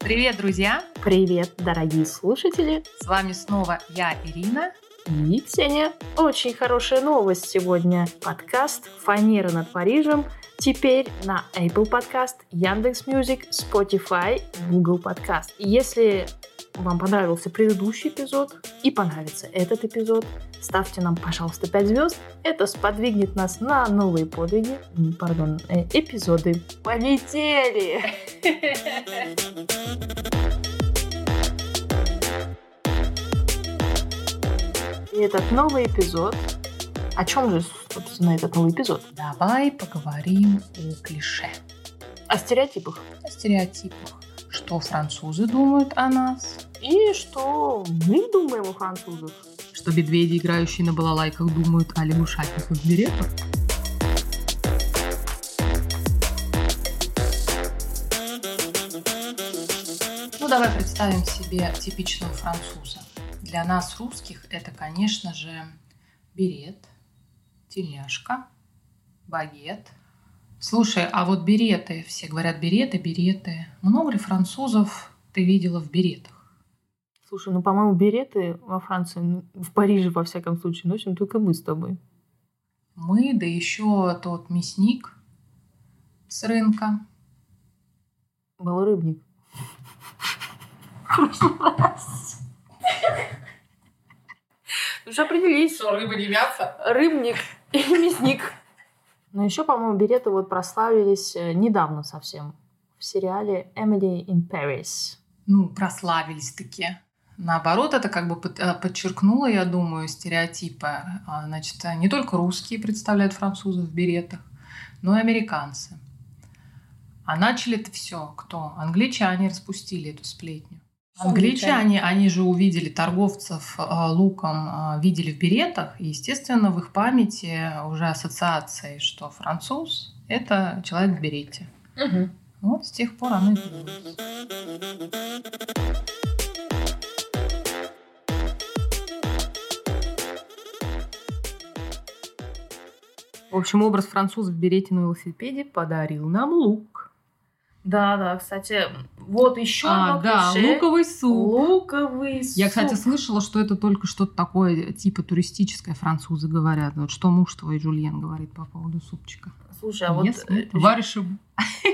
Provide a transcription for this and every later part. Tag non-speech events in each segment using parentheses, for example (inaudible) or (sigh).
Привет, друзья! Привет, дорогие слушатели! С вами снова я, Ирина. И Ксения. Очень хорошая новость сегодня. Подкаст «Фанера над Парижем» теперь на Apple Podcast, Яндекс Spotify, Google Podcast. И если вам понравился предыдущий эпизод и понравится этот эпизод, ставьте нам, пожалуйста, 5 звезд. Это сподвигнет нас на новые подвиги, пардон, э, эпизоды. Полетели! И этот новый эпизод о чем же, собственно, этот новый эпизод? Давай поговорим о клише. О стереотипах. О стереотипах. Что французы думают о нас. И что мы думаем о французах. Что медведи, играющие на балалайках, думают о лягушатниках беретах. Ну, давай представим себе типичного француза. Для нас, русских, это, конечно же, берет, тельняшка, багет. Слушай, а вот береты, все говорят береты, береты. Много ли французов ты видела в беретах? Слушай, ну, по-моему, береты во Франции, ну, в Париже, во всяком случае, носим только мы с тобой. Мы, да еще тот мясник с рынка. Был рыбник. Уже определились. Что, рыба не мясо? Рыбник и мясник. Но еще, по-моему, береты вот прославились э, недавно совсем в сериале Emily in Paris. Ну, прославились таки. Наоборот, это как бы э, подчеркнуло, я думаю, стереотипы. А, значит, не только русские представляют французов в беретах, но и американцы. А начали это все кто? Англичане распустили эту сплетню. Англичане, они же увидели торговцев э, луком, э, видели в беретах, и, естественно, в их памяти уже ассоциации, что француз – это человек в берете. Угу. Вот с тех пор оно и появилось. В общем, образ француза в берете на велосипеде подарил нам лук. Да, да, кстати, вот еще а, одно да, клише. луковый суп. Луковый суп. Я, кстати, слышала, что это только что-то такое, типа туристическое, французы говорят. Вот что муж твой Жульен говорит по поводу супчика. Слушай, а Нет, вот... э, нет, варишем.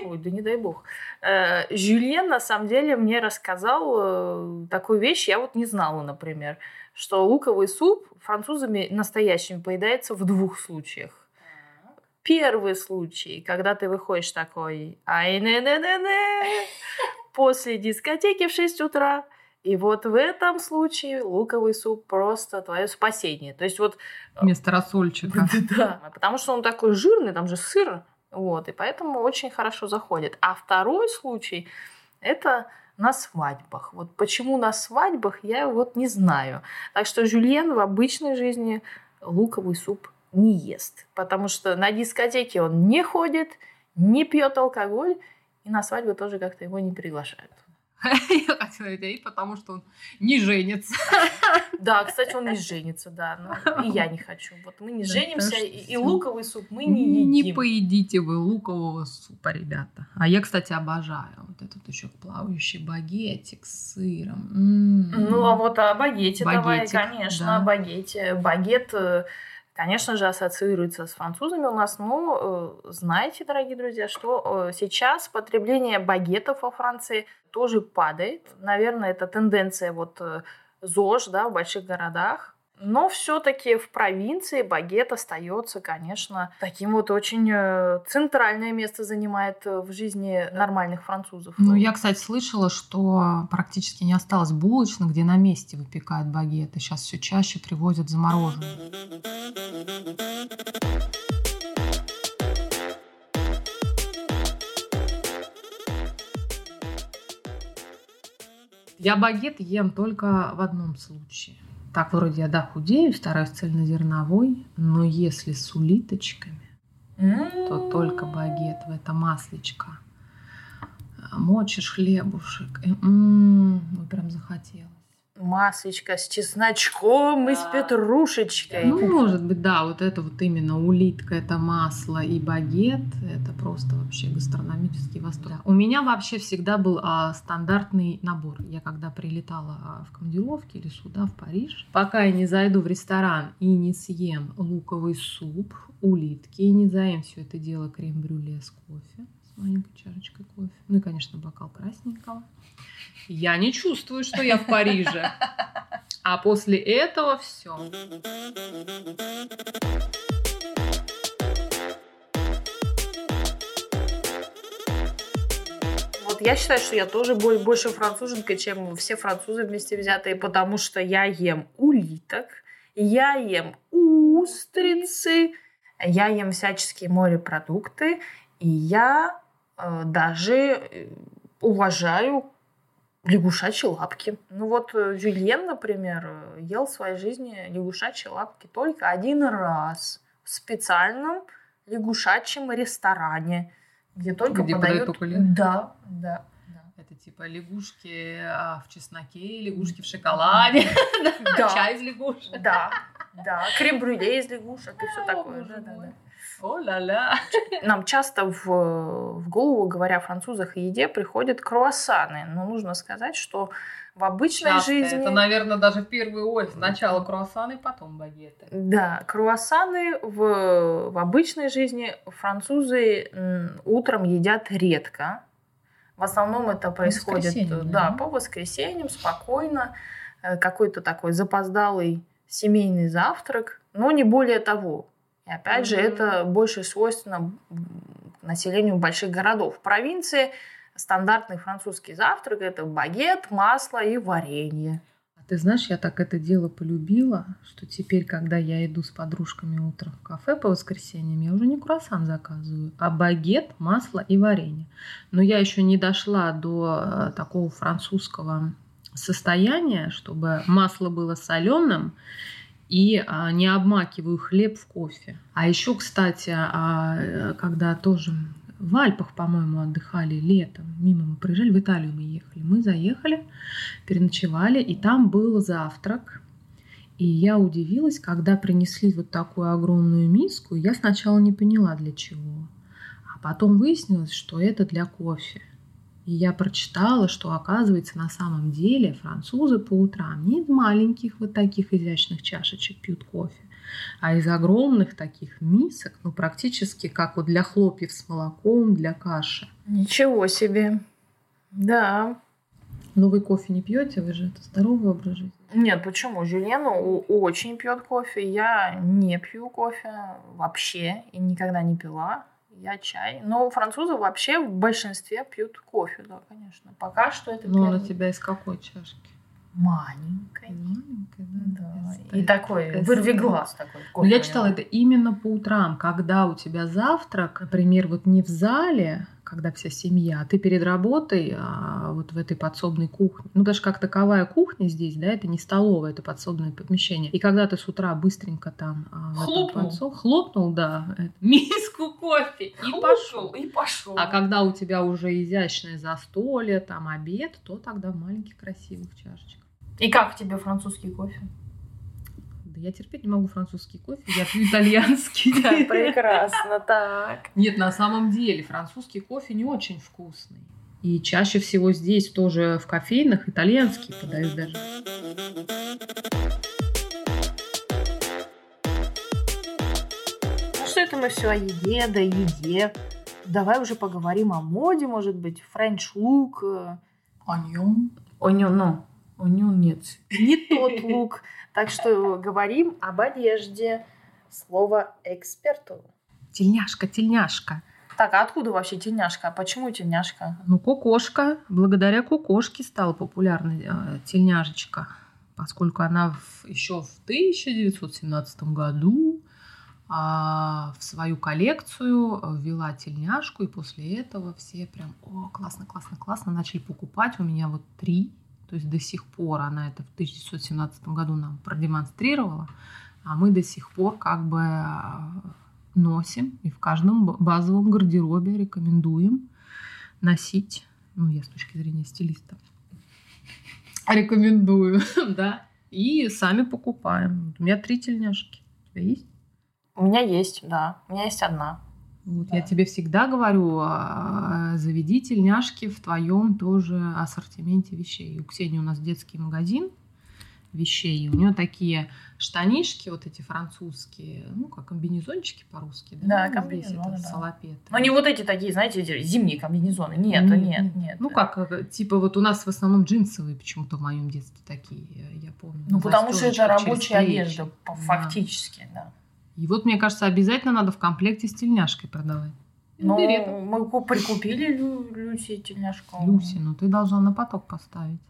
Ой, да не дай бог. Э, Жюльен, на самом деле, мне рассказал э, такую вещь, я вот не знала, например, что луковый суп французами настоящими поедается в двух случаях. Первый случай, когда ты выходишь такой, ай не не не не после дискотеки в 6 утра, и вот в этом случае луковый суп просто твое спасение. То есть вот... Вместо рассольчика. (laughs) Да, потому что он такой жирный, там же сыр, вот, и поэтому очень хорошо заходит. А второй случай – это на свадьбах. Вот почему на свадьбах, я вот не знаю. Так что Жюльен в обычной жизни луковый суп не ест, потому что на дискотеке он не ходит, не пьет алкоголь, и на свадьбу тоже как-то его не приглашают. Я хотела говорить, потому что он не женится. (laughs) Да, кстати, он не (laughs) женится, да. Но и я не хочу. Вот мы не Да, женимся, что и, луковый суп мы не едим. Не поедите вы лукового супа, ребята. А я, кстати, обожаю вот этот еще плавающий багетик с сыром. М. Ну, а вот о багете давай, Багетик, конечно, да. багете. Багет, э, конечно же, ассоциируется с французами у нас, но э, знаете, дорогие друзья, что э, сейчас потребление багетов во Франции тоже падает. Наверное, это тенденция вот э, ЗОЖ, да, в больших городах. Но все-таки в провинции багет остается, конечно, таким вот очень э, центральное место занимает э, в жизни нормальных французов. Ну, я, кстати, слышала, что практически не осталось булочных, где на месте выпекают багеты. Сейчас все чаще привозят замороженные. Я багет ем только в одном случае. Так, вроде я, да, худею, стараюсь цельнозерновой, но если с улиточками, то только багет в это маслечко. Мочишь хлебушек. и, м, ну, прям захотелось. Масочка с чесночком да. и с петрушечкой. Ну, может быть, да, вот это вот именно улитка, это масло и багет, это просто вообще гастрономический восторг. Да. У меня вообще всегда был а, стандартный набор. Я когда прилетала а, в командировке или сюда, в Париж, пока я не зайду в ресторан и не съем луковый суп, улитки, и не заем все это дело крем-брюле с кофе, маленькой чашечкой кофе, ну и, конечно, бокал красненького, я не чувствую, что я в Париже. А после этого все. Вот я считаю, что я тоже больше француженка, чем все французы вместе взятые, потому что я ем улиток, я ем устрицы, я ем всяческие морепродукты, и я даже э, уважаю лягушачьи лапки. Ну вот э, Жюльен, например, э, ел в своей жизни лягушачьи лапки только один раз в специальном лягушачьем ресторане, где только где подают... только Да, да. Это типа лягушки а, в чесноке, лягушки в шоколаде, (laughs) чай из лягушек. Да, да, крем-брюле из лягушек и все такое. Да, да, да. О-ля-ля. Нам часто в, в голову, говоря о французах и еде, приходят круассаны. Но нужно сказать, что в обычной часто. жизни... Это, наверное, даже в первую очередь. Сначала круассаны, потом багеты. Да, круассаны в, в обычной жизни французы утром едят редко. В основном это происходит да, по воскресеньям, спокойно. Э, какой-то такой запоздалый семейный завтрак, но не более того. И опять mm-hmm. же, это больше свойственно населению больших городов. В провинции стандартный французский завтрак – это багет, масло и варенье. А ты знаешь, я так это дело полюбила, что теперь, когда я иду с подружками утром в кафе по воскресеньям, я уже не круассан заказываю, а багет, масло и варенье. Но я еще не дошла до э, такого французского состояния, чтобы масло было соленым, и а, не обмакиваю хлеб в кофе. А еще, кстати, а, когда тоже в Альпах, по-моему, отдыхали летом, мимо мы проезжали, в Италию мы ехали. Мы заехали, переночевали, и там был завтрак. И я удивилась, когда принесли вот такую огромную миску. Я сначала не поняла, для чего. А потом выяснилось, что это для кофе. И я прочитала, что, оказывается, на самом деле французы по утрам не из маленьких вот таких изящных чашечек пьют кофе, а из огромных таких мисок, ну, практически как вот для хлопьев с молоком, для каши. Ничего себе. Да. Но вы кофе не пьете, вы же это здоровый образ жизни. Нет, почему? Жюлену очень пьет кофе. Я не пью кофе вообще и никогда не пила я чай. Но французы вообще в большинстве пьют кофе, да, конечно. Пока что это Ну, на тебя из какой чашки? Маленькой. Маленькой, да. да. И такой, вырви глаз такой. Но я читала это именно по утрам, когда у тебя завтрак, например, вот не в зале, когда вся семья, а ты перед работой а, вот в этой подсобной кухне, ну даже как таковая кухня здесь, да, это не столовая, это подсобное помещение. И когда ты с утра быстренько там а, хлопнул, подсоб, хлопнул, да, (laughs) миску кофе и хлопнул, пошел, и пошел. А когда у тебя уже изящное застолье, там обед, то тогда в маленьких красивых чашечках. И как тебе французский кофе? Да я терпеть не могу французский кофе, я пью итальянский. (laughs) Прекрасно, так. Нет, на самом деле французский кофе не очень вкусный. И чаще всего здесь тоже в кофейнах итальянский подают даже. Ну что это мы все о еде, да еде. Давай уже поговорим о моде, может быть, French look. О нем? О нем, ну, о нем нет. Не тот лук. Так что говорим об одежде. Слово эксперту. Тельняшка, тельняшка. Так, а откуда вообще тельняшка? А почему тельняшка? Ну, кукошка. Благодаря кукошке стала популярной э, тельняшечка, поскольку она в, еще в 1917 году а, в свою коллекцию ввела тельняшку, и после этого все прям, о, классно, классно, классно, начали покупать. У меня вот три то есть до сих пор она это в 1917 году нам продемонстрировала, а мы до сих пор как бы а, носим и в каждом базовом гардеробе рекомендуем носить, ну, я с точки зрения стилиста. Рекомендую, (laughs) да. И сами покупаем. У меня три тельняшки. У тебя есть? У меня есть, да. У меня есть одна. Вот да. Я тебе всегда говорю, а, заведи тельняшки в твоем тоже ассортименте вещей. У Ксении у нас детский магазин вещей. У нее такие штанишки вот эти французские, ну, как комбинезончики по-русски. Да, да комбинезоны, да. Салапеты. Но не вот эти такие, знаете, зимние комбинезоны. Нет, нет, нет. нет. Ну, как, э, типа вот у нас в основном джинсовые почему-то в моем детстве такие, я помню. Ну, потому что это рабочая одежда, фактически, да. И вот, мне кажется, обязательно надо в комплекте с тельняшкой продавать. Ну, мы прикупили Лю, Люси тельняшку. Люси, ну ты должна на поток поставить.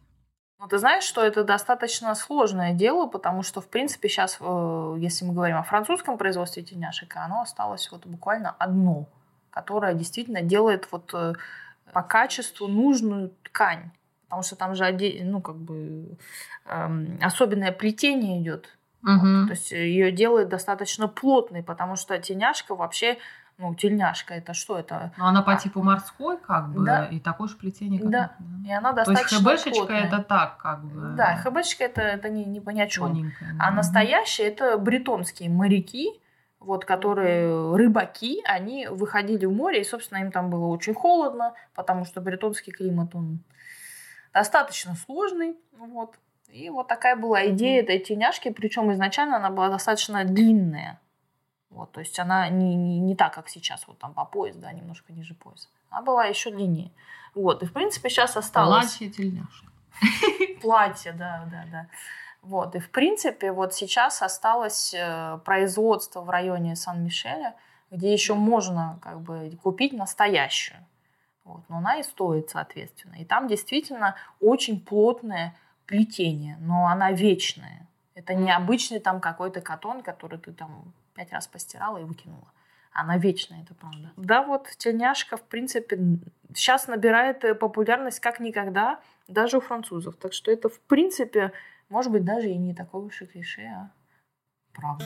Ну, ты знаешь, что это достаточно сложное дело, потому что, в принципе, сейчас, э, если мы говорим о французском производстве тельняшек, оно осталось вот буквально одно, которое действительно делает вот э, по качеству нужную ткань. Потому что там же ну, как бы, эм, особенное плетение идет Угу. Вот, то есть ее делают достаточно плотной, потому что тельняшка вообще, ну, тельняшка это что это? Ну, она по типу морской, как бы, да. и такое же плетение. Как да. да. И она достаточно То есть хэбэшечка плотная. это так, как бы. Да, хэбэшечка это, это не, не понять что. А настоящие это бретонские моряки, вот, которые рыбаки, они выходили в море, и, собственно, им там было очень холодно, потому что бретонский климат, он достаточно сложный, вот. И вот такая была идея этой тельняшки, причем изначально она была достаточно длинная. Вот, то есть она не, не, не так, как сейчас, вот там по пояс, да, немножко ниже пояса. Она была еще длиннее. Вот, и в принципе сейчас осталось... Платье тельняшка. (laughs) Платье, да, да, да. Вот, и в принципе вот сейчас осталось э, производство в районе Сан-Мишеля, где еще можно как бы купить настоящую. Вот, но она и стоит, соответственно. И там действительно очень плотная плетение, но она вечная. Это не обычный там какой-то катон, который ты там пять раз постирала и выкинула. Она вечная, это правда. Да, вот тельняшка, в принципе, сейчас набирает э, популярность как никогда, даже у французов. Так что это, в принципе, может быть, даже и не такое уж и клише, а правда.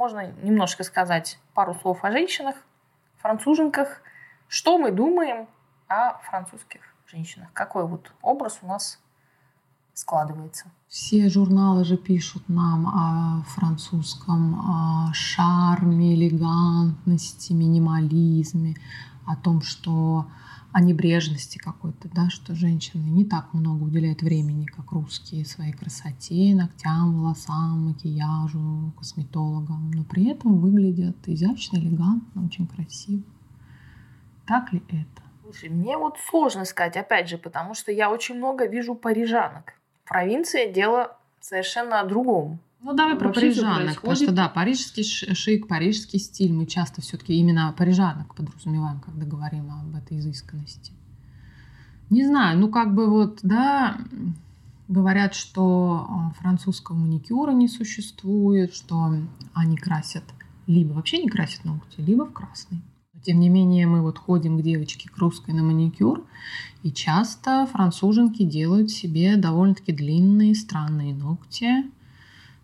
Можно немножко сказать пару слов о женщинах, француженках. Что мы думаем о французских женщинах? Какой вот образ у нас складывается? Все журналы же пишут нам о французском о шарме, элегантности, минимализме, о том, что о небрежности какой-то, да, что женщины не так много уделяют времени, как русские, своей красоте, ногтям, волосам, макияжу, косметологам, но при этом выглядят изящно, элегантно, очень красиво. Так ли это? Слушай, мне вот сложно сказать, опять же, потому что я очень много вижу парижанок. В провинции дело совершенно о другом. Ну, давай про парижанок, потому что, да, парижский шик, парижский стиль, мы часто все таки именно парижанок подразумеваем, когда говорим об этой изысканности. Не знаю, ну, как бы вот, да, говорят, что а, французского маникюра не существует, что они красят, либо вообще не красят ногти, либо в красный. Тем не менее, мы вот ходим к девочке к русской на маникюр, и часто француженки делают себе довольно-таки длинные, странные ногти,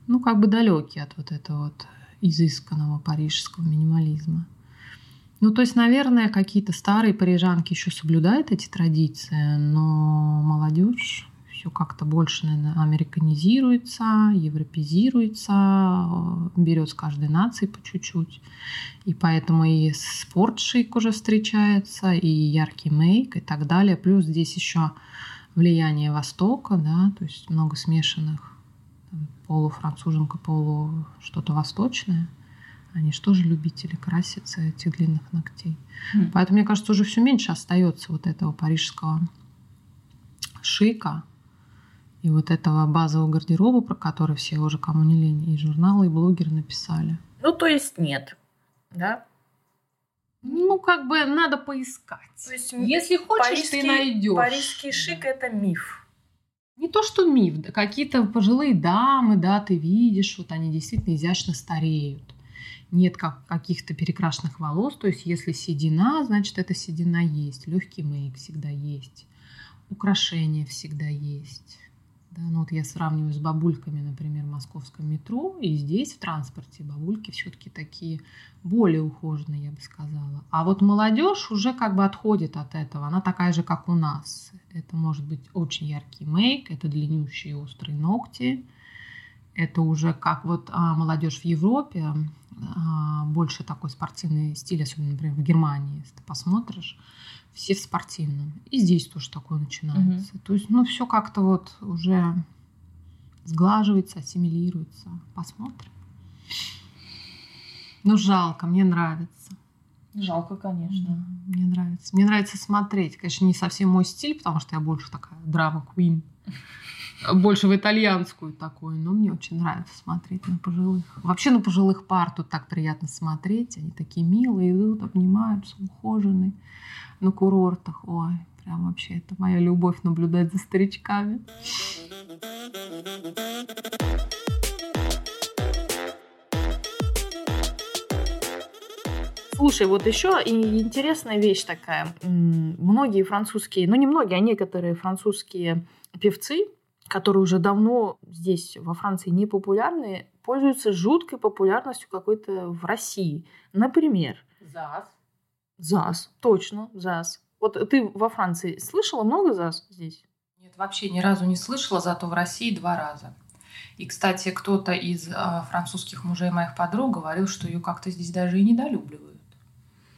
ну, как бы далекий от вот этого вот изысканного парижского минимализма. Ну, то есть, наверное, какие-то старые парижанки еще соблюдают эти традиции, но молодежь все как-то больше, наверное, американизируется, европезируется, берет с каждой нации по чуть-чуть. И поэтому и спортшик уже встречается, и яркий мейк и так далее. Плюс здесь еще влияние Востока, да, то есть много смешанных полуфранцуженка, полу что-то восточное. Они же тоже любители краситься этих длинных ногтей. Mm. Поэтому, мне кажется, уже все меньше остается вот этого парижского шика и вот этого базового гардероба, про который все уже кому не лень, и журналы, и блогеры написали. Ну, то есть нет, да? Ну, как бы надо поискать. То есть, Если хочешь, ты найдешь. Парижский шик да. это миф не то что миф, да, какие-то пожилые дамы, да, ты видишь, вот они действительно изящно стареют. Нет как каких-то перекрашенных волос, то есть если седина, значит это седина есть, легкий мейк всегда есть, украшения всегда есть. Да, ну вот я сравниваю с бабульками, например, в московском метро, и здесь в транспорте бабульки все-таки такие более ухоженные, я бы сказала. А вот молодежь уже как бы отходит от этого. Она такая же, как у нас. Это может быть очень яркий мейк, это длиннющие острые ногти. Это уже как вот а, молодежь в Европе, а, больше такой спортивный стиль, особенно, например, в Германии, если ты посмотришь, все в спортивном. И здесь тоже такое начинается. Угу. То есть, ну, все как-то вот уже сглаживается, ассимилируется. Посмотрим. Ну, жалко, мне нравится. Жалко, конечно. Да, мне нравится. Мне нравится смотреть. Конечно, не совсем мой стиль, потому что я больше такая драма-квин. Больше в итальянскую такую. Но мне очень нравится смотреть на пожилых. Вообще на пожилых пар тут так приятно смотреть. Они такие милые, идут, обнимаются, ухоженные на курортах. Ой, прям вообще это моя любовь наблюдать за старичками. Слушай, вот еще интересная вещь такая. Многие французские, ну не многие, а некоторые французские певцы, которые уже давно здесь, во Франции, не популярны, пользуются жуткой популярностью какой-то в России. Например... ЗАС. ЗАС, точно, ЗАС. Вот ты во Франции слышала много ЗАС здесь? Нет, вообще ни разу не слышала, зато в России два раза. И, кстати, кто-то из э, французских мужей моих подруг говорил, что ее как-то здесь даже и недолюбливают.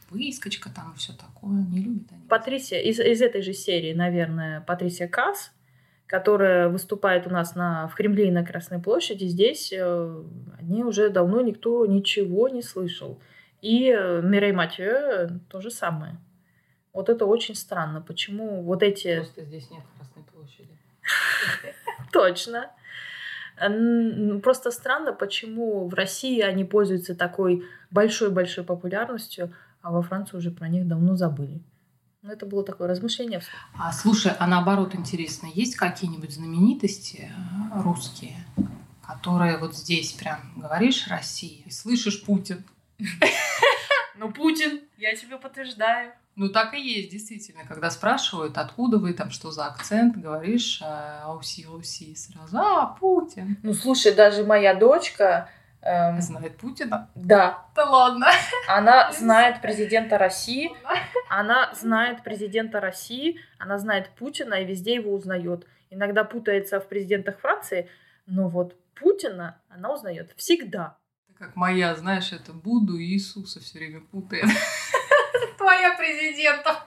Выскочка там и все такое, не любят они. Патрисия, из, из этой же серии, наверное, Патрисия Касс, которая выступает у нас на, в Кремле и на Красной площади, здесь э, они уже давно никто ничего не слышал. И э, Мирей Матье то же самое. Вот это очень странно. Почему вот эти... Просто здесь нет Красной площади. (laughs) Точно. Просто странно, почему в России они пользуются такой большой-большой популярностью, а во Франции уже про них давно забыли. Ну, это было такое размышление. А слушай, а наоборот интересно, есть какие-нибудь знаменитости э, русские, которые вот здесь прям говоришь Россия и слышишь Путин? (laughs) Ну, Путин, я тебе подтверждаю. Ну, так и есть, действительно. Когда спрашивают, откуда вы, там, что за акцент, говоришь ауси, ауси, сразу, а, Путин. Ну, слушай, даже моя дочка... Эм... Знает Путина? Да. Да ладно. Она знает президента России, она знает президента России, она знает Путина и везде его узнает. Иногда путается в президентах Франции, но вот Путина она узнает всегда как моя, знаешь, это Буду и Иисуса все время путает. (laughs) Твоя президента.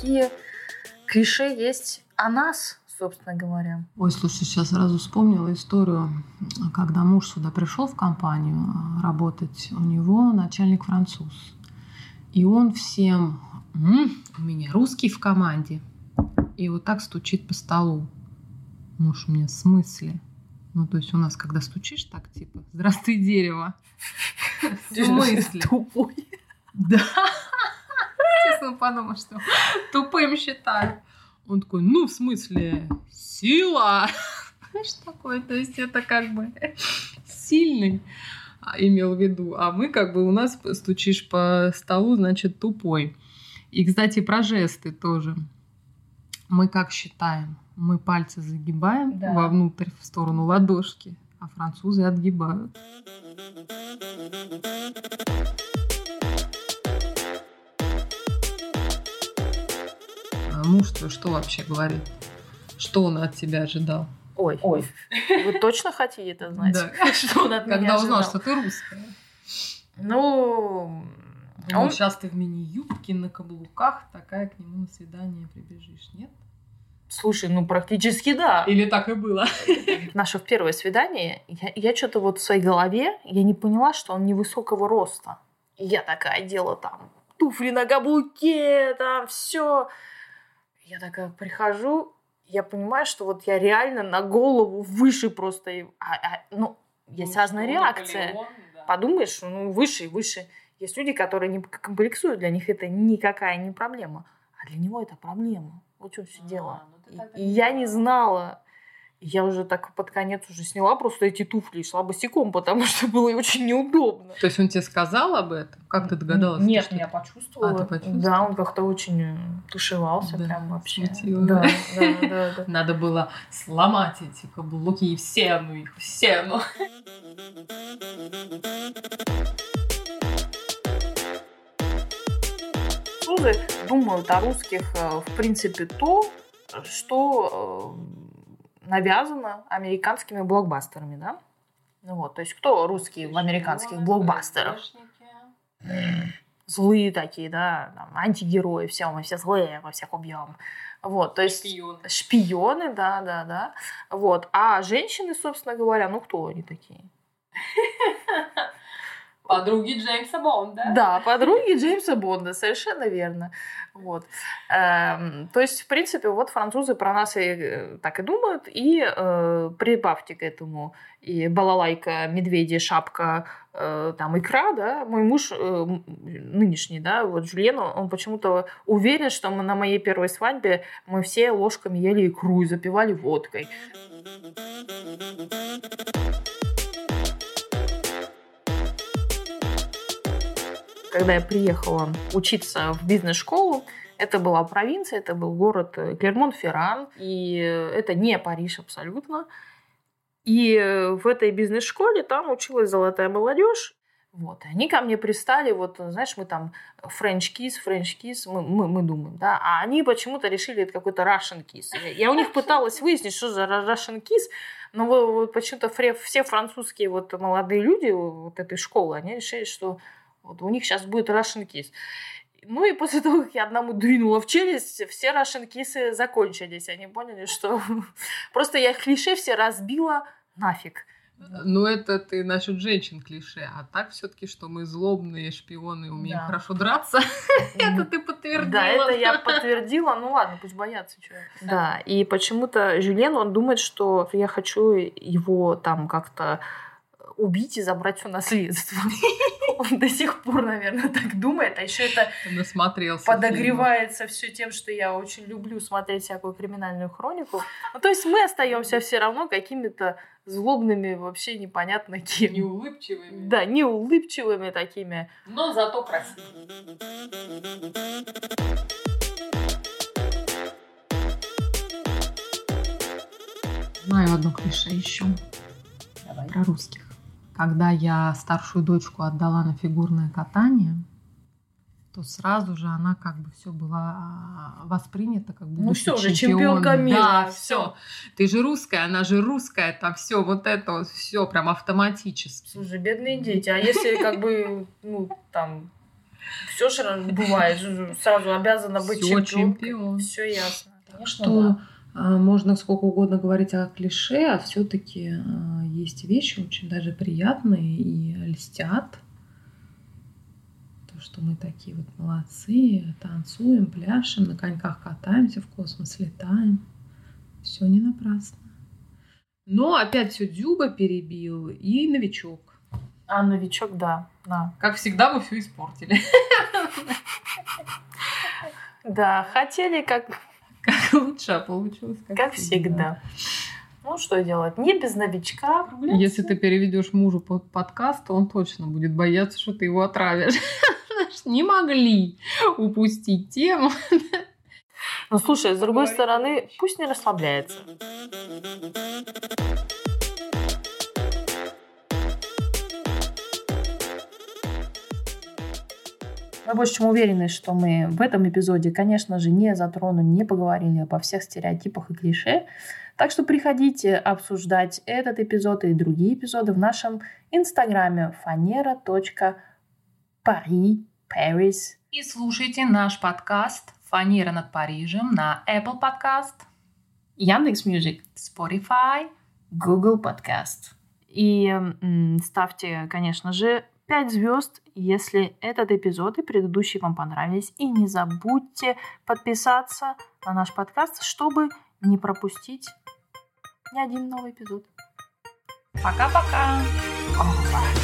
Какие клише есть о нас, собственно говоря. Ой, слушай, сейчас сразу вспомнила историю, когда муж сюда пришел в компанию а, работать, у него начальник француз. И он всем М-м, у меня русский в команде. И вот так стучит по столу. Муж у меня в смысле? Ну, то есть у нас, когда стучишь так, типа, здравствуй, дерево. (laughs) В смысле? Тупой. Да. Честно подумал, что тупым считаю. Он такой, ну, в смысле, сила. Что такое? То есть это как бы сильный имел в виду. А мы как бы у нас стучишь по столу, значит, тупой. И, кстати, про жесты тоже. Мы как считаем? Мы пальцы загибаем да. вовнутрь, в сторону ладошки, а французы отгибают. А муж твой что вообще говорит? Что он от тебя ожидал? Ой, Ой. вы точно хотите это знать? Да. Что он от меня Когда узнал, что ты русская. Ну, а он... сейчас ты в мини-юбке на каблуках, такая к нему на свидание прибежишь, нет? Слушай, ну практически да. Или так и было? Наше первое свидание, я, я что-то вот в своей голове, я не поняла, что он невысокого роста. И я такая делала там туфли на каблуке, там все. Я такая прихожу, я понимаю, что вот я реально на голову выше просто. А, а, ну, есть ну, разная реакция. Наполеон, да. Подумаешь, ну, выше и выше. Есть люди, которые не комплексуют, для них это никакая не проблема. А для него это проблема. Вот что все а, дело. Ну и, и я не знала, Я уже так под конец уже сняла просто эти туфли и шла босиком, потому что было очень неудобно. То есть он тебе сказал об этом? Как ты догадалась? Нет, что я почувствовала. А, ты почувствовала? Да, он как-то очень э, тушевался Да, прям вообще. Да, да? да, да. (laughs) Надо было сломать эти каблуки и в стену их, в стену. французы думают о русских, э, в принципе, то, что э, навязано американскими блокбастерами, да? Ну вот, то есть кто русские в американских блокбастерах? Злые такие, да, там, антигерои, все, мы все злые, мы всех убьем. Вот, то есть Шпион. шпионы, да, да, да. Вот. А женщины, собственно говоря, ну кто они такие? (laughs) Подруги Джеймса Бонда. Да, подруги Джеймса Бонда, совершенно верно. Вот. Эм, то есть, в принципе, вот французы про нас и э, так и думают, и э, прибавьте к этому и балалайка, медведи, шапка, э, там икра, да. Мой муж э, нынешний, да, вот Жюльен, он почему-то уверен, что мы на моей первой свадьбе мы все ложками ели икру и запивали водкой. Когда я приехала учиться в бизнес-школу, это была провинция, это был город э, Клермон-Ферран, и э, это не Париж абсолютно. И э, в этой бизнес-школе там училась золотая молодежь. Вот, они ко мне пристали, вот, знаешь, мы там French kiss, French kiss, мы, мы, мы думаем, да, а они почему-то решили это какой-то Russian kiss. Я, у них пыталась выяснить, что за Russian kiss, но вот, почему-то все французские вот молодые люди вот этой школы, они решили, что вот у них сейчас будет Russian kiss. Ну и после (laughs) того, как я одному двинула в челюсть, все Russian кисы закончились. Они поняли, что (laughs) просто я их клише все разбила нафиг. Ну, это ты насчет женщин клише. А так все-таки, что мы злобные шпионы, умеем Да. хорошо драться. (laughs) Это ты подтвердила. Да, это я подтвердила. Ну ладно, пусть боятся, что. Да, и почему-то Жюлен, он думает, что я хочу его там как-то убить и забрать все наследство. Он до сих пор, наверное, так думает. А еще это насмотрелся. подогревается все тем, что я очень люблю смотреть всякую криминальную хронику. Ну, то есть мы остаемся все равно какими-то злобными, вообще непонятно кем. Неулыбчивыми. Да, неулыбчивыми такими. Но зато красивыми. Знаю одно клише еще Давай. про русских. Когда я старшую дочку отдала на фигурное катание, то сразу же она как бы все была а, воспринята как будущий Ну всё же, чемпион. чемпионка мира, Да, все. Ты же русская, она же русская, там все вот это вот все прям автоматически. Слушай, бедные дети. А если как бы, ну, там, все же бывает, же сразу обязана быть чемпионкой. чемпион. Все ясно. Конечно, что можно сколько угодно говорить о клише, а все-таки есть вещи очень даже приятные и льстят. То, что мы такие вот молодцы, танцуем, пляшем, на коньках катаемся, в космос летаем. Все не напрасно. Но опять все Дюба перебил и новичок. А новичок, да, да. Как всегда, мы все испортили. (laughs) Да, хотели как, Как лучше, а получилось как всегда. Ну, что делать? Не без новичка. Если ты переведешь мужу под подкаст, то он точно будет бояться, что ты его отравишь. (laughs) Не могли упустить тему. Ну, слушай, с другой стороны, пусть не расслабляется. Мы больше чем уверены, что мы в этом эпизоде, конечно же, не затронули, не поговорили обо всех стереотипах и клише. Так что приходите обсуждать этот эпизод и другие эпизоды в нашем инстаграме fanera.paris, Paris. И слушайте наш подкаст «Фанера над Парижем» на Apple Podcast, Яндекс Music, Spotify. Google Podcast. И м, ставьте, конечно же, 5 звезд, если этот эпизод и предыдущие вам понравились. И не забудьте подписаться на наш подкаст, чтобы не пропустить ни один новый эпизод. Пока-пока! Revoir.